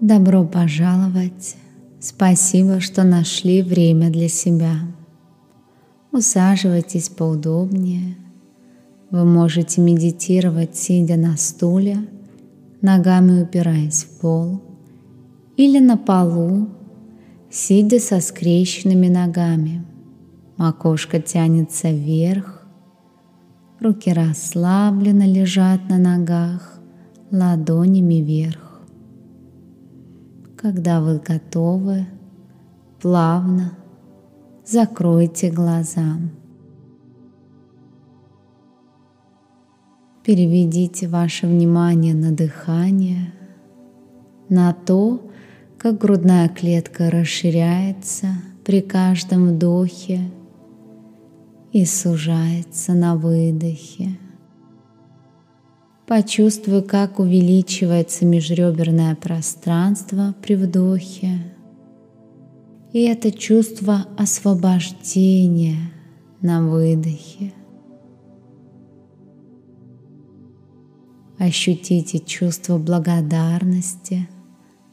Добро пожаловать! Спасибо, что нашли время для себя. Усаживайтесь поудобнее. Вы можете медитировать, сидя на стуле, ногами упираясь в пол, или на полу, сидя со скрещенными ногами. Макушка тянется вверх, руки расслабленно лежат на ногах, ладонями вверх. Когда вы готовы, плавно закройте глаза. Переведите ваше внимание на дыхание, на то, как грудная клетка расширяется при каждом вдохе и сужается на выдохе. Почувствуй, как увеличивается межреберное пространство при вдохе. И это чувство освобождения на выдохе. Ощутите чувство благодарности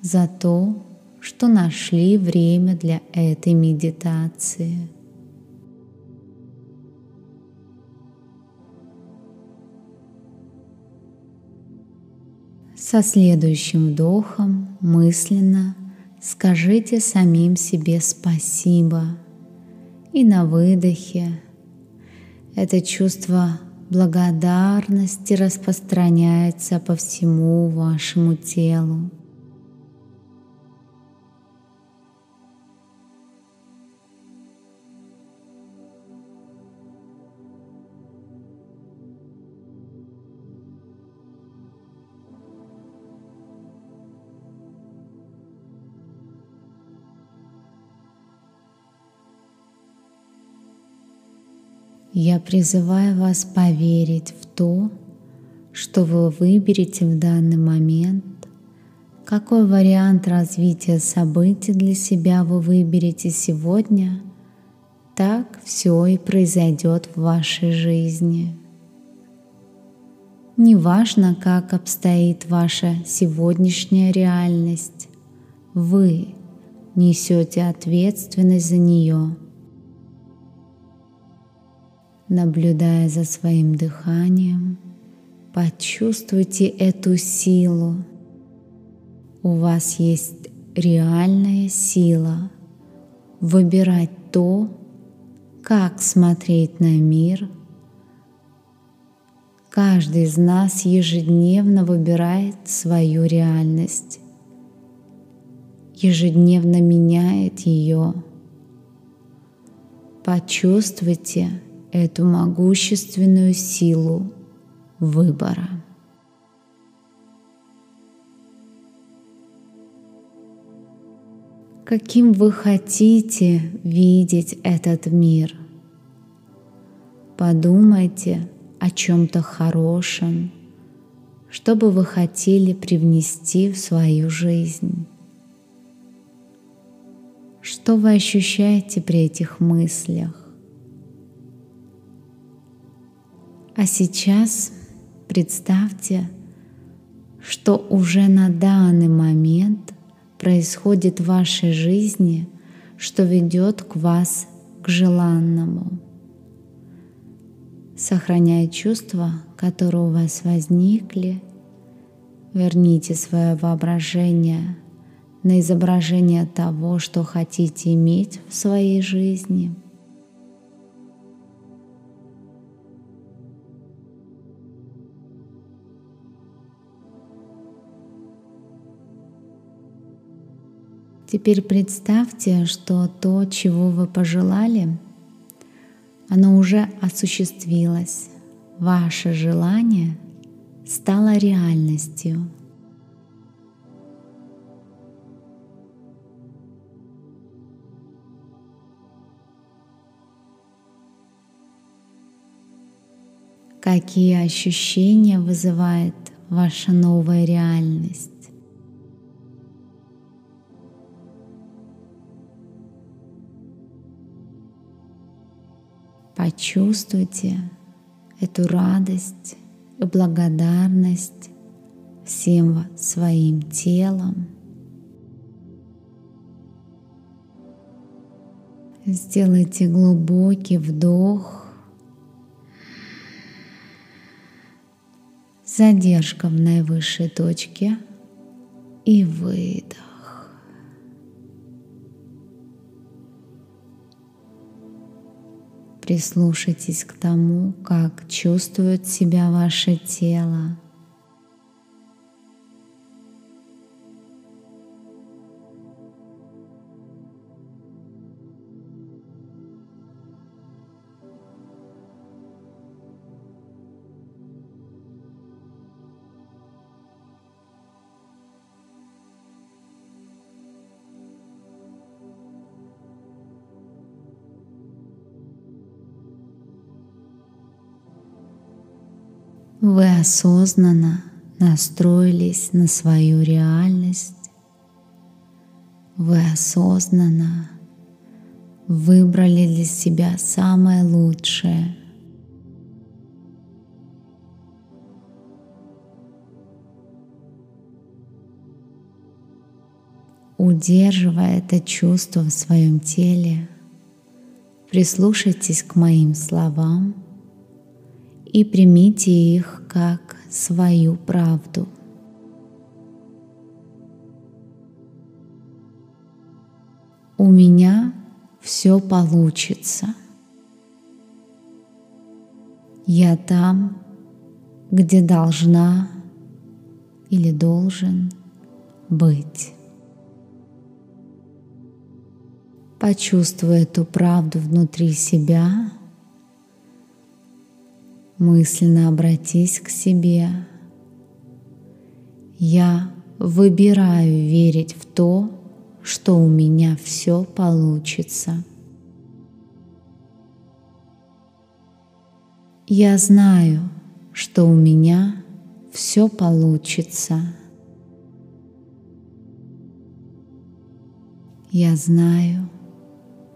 за то, что нашли время для этой медитации. Со следующим вдохом мысленно скажите самим себе спасибо. И на выдохе это чувство благодарности распространяется по всему вашему телу. Я призываю вас поверить в то, что вы выберете в данный момент, какой вариант развития событий для себя вы выберете сегодня, так все и произойдет в вашей жизни. Неважно, как обстоит ваша сегодняшняя реальность, вы несете ответственность за нее – Наблюдая за своим дыханием, почувствуйте эту силу. У вас есть реальная сила выбирать то, как смотреть на мир. Каждый из нас ежедневно выбирает свою реальность, ежедневно меняет ее. Почувствуйте, эту могущественную силу выбора. Каким вы хотите видеть этот мир? Подумайте о чем-то хорошем, что бы вы хотели привнести в свою жизнь. Что вы ощущаете при этих мыслях? А сейчас представьте, что уже на данный момент происходит в вашей жизни, что ведет к вас к желанному. Сохраняя чувства, которые у вас возникли, верните свое воображение на изображение того, что хотите иметь в своей жизни – Теперь представьте, что то, чего вы пожелали, оно уже осуществилось. Ваше желание стало реальностью. Какие ощущения вызывает ваша новая реальность? Почувствуйте эту радость и благодарность всем своим телом. Сделайте глубокий вдох, задержка в наивысшей точке и выдох. Прислушайтесь к тому, как чувствует себя ваше тело. Вы осознанно настроились на свою реальность. Вы осознанно выбрали для себя самое лучшее. Удерживая это чувство в своем теле, прислушайтесь к моим словам – и примите их как свою правду. У меня все получится. Я там, где должна или должен быть. Почувствуй эту правду внутри себя – мысленно обратись к себе. Я выбираю верить в то, что у меня все получится. Я знаю, что у меня все получится. Я знаю,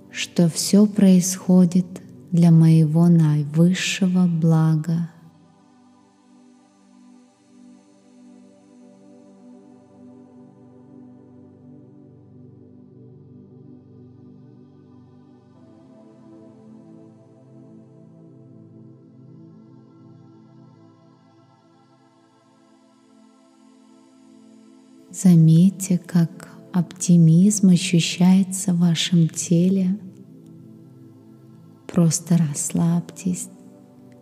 что все происходит для моего наивысшего блага. Заметьте, как оптимизм ощущается в вашем теле – Просто расслабьтесь,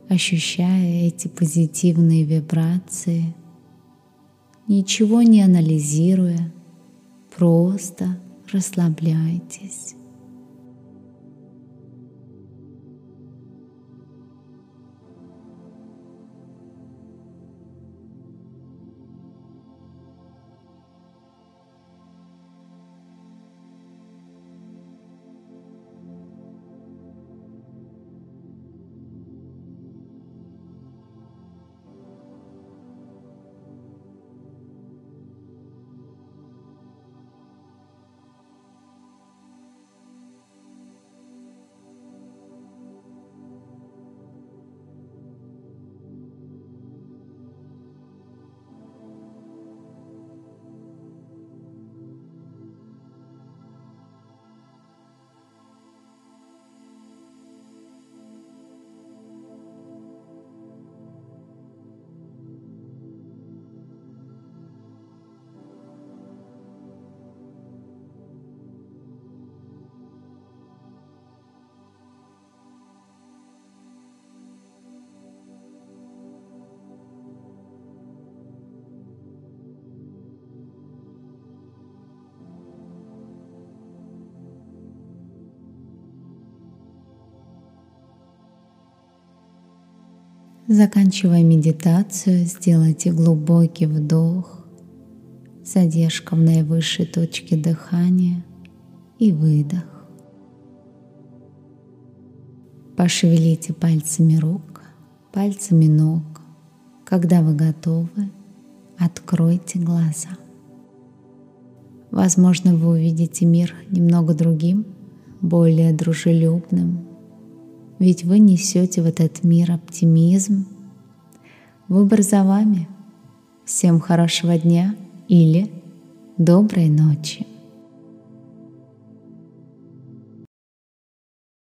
ощущая эти позитивные вибрации, ничего не анализируя, просто расслабляйтесь. Заканчивая медитацию, сделайте глубокий вдох, задержка в наивысшей точке дыхания и выдох. Пошевелите пальцами рук, пальцами ног. Когда вы готовы, откройте глаза. Возможно, вы увидите мир немного другим, более дружелюбным, ведь вы несете в этот мир оптимизм. Выбор за вами. Всем хорошего дня или доброй ночи.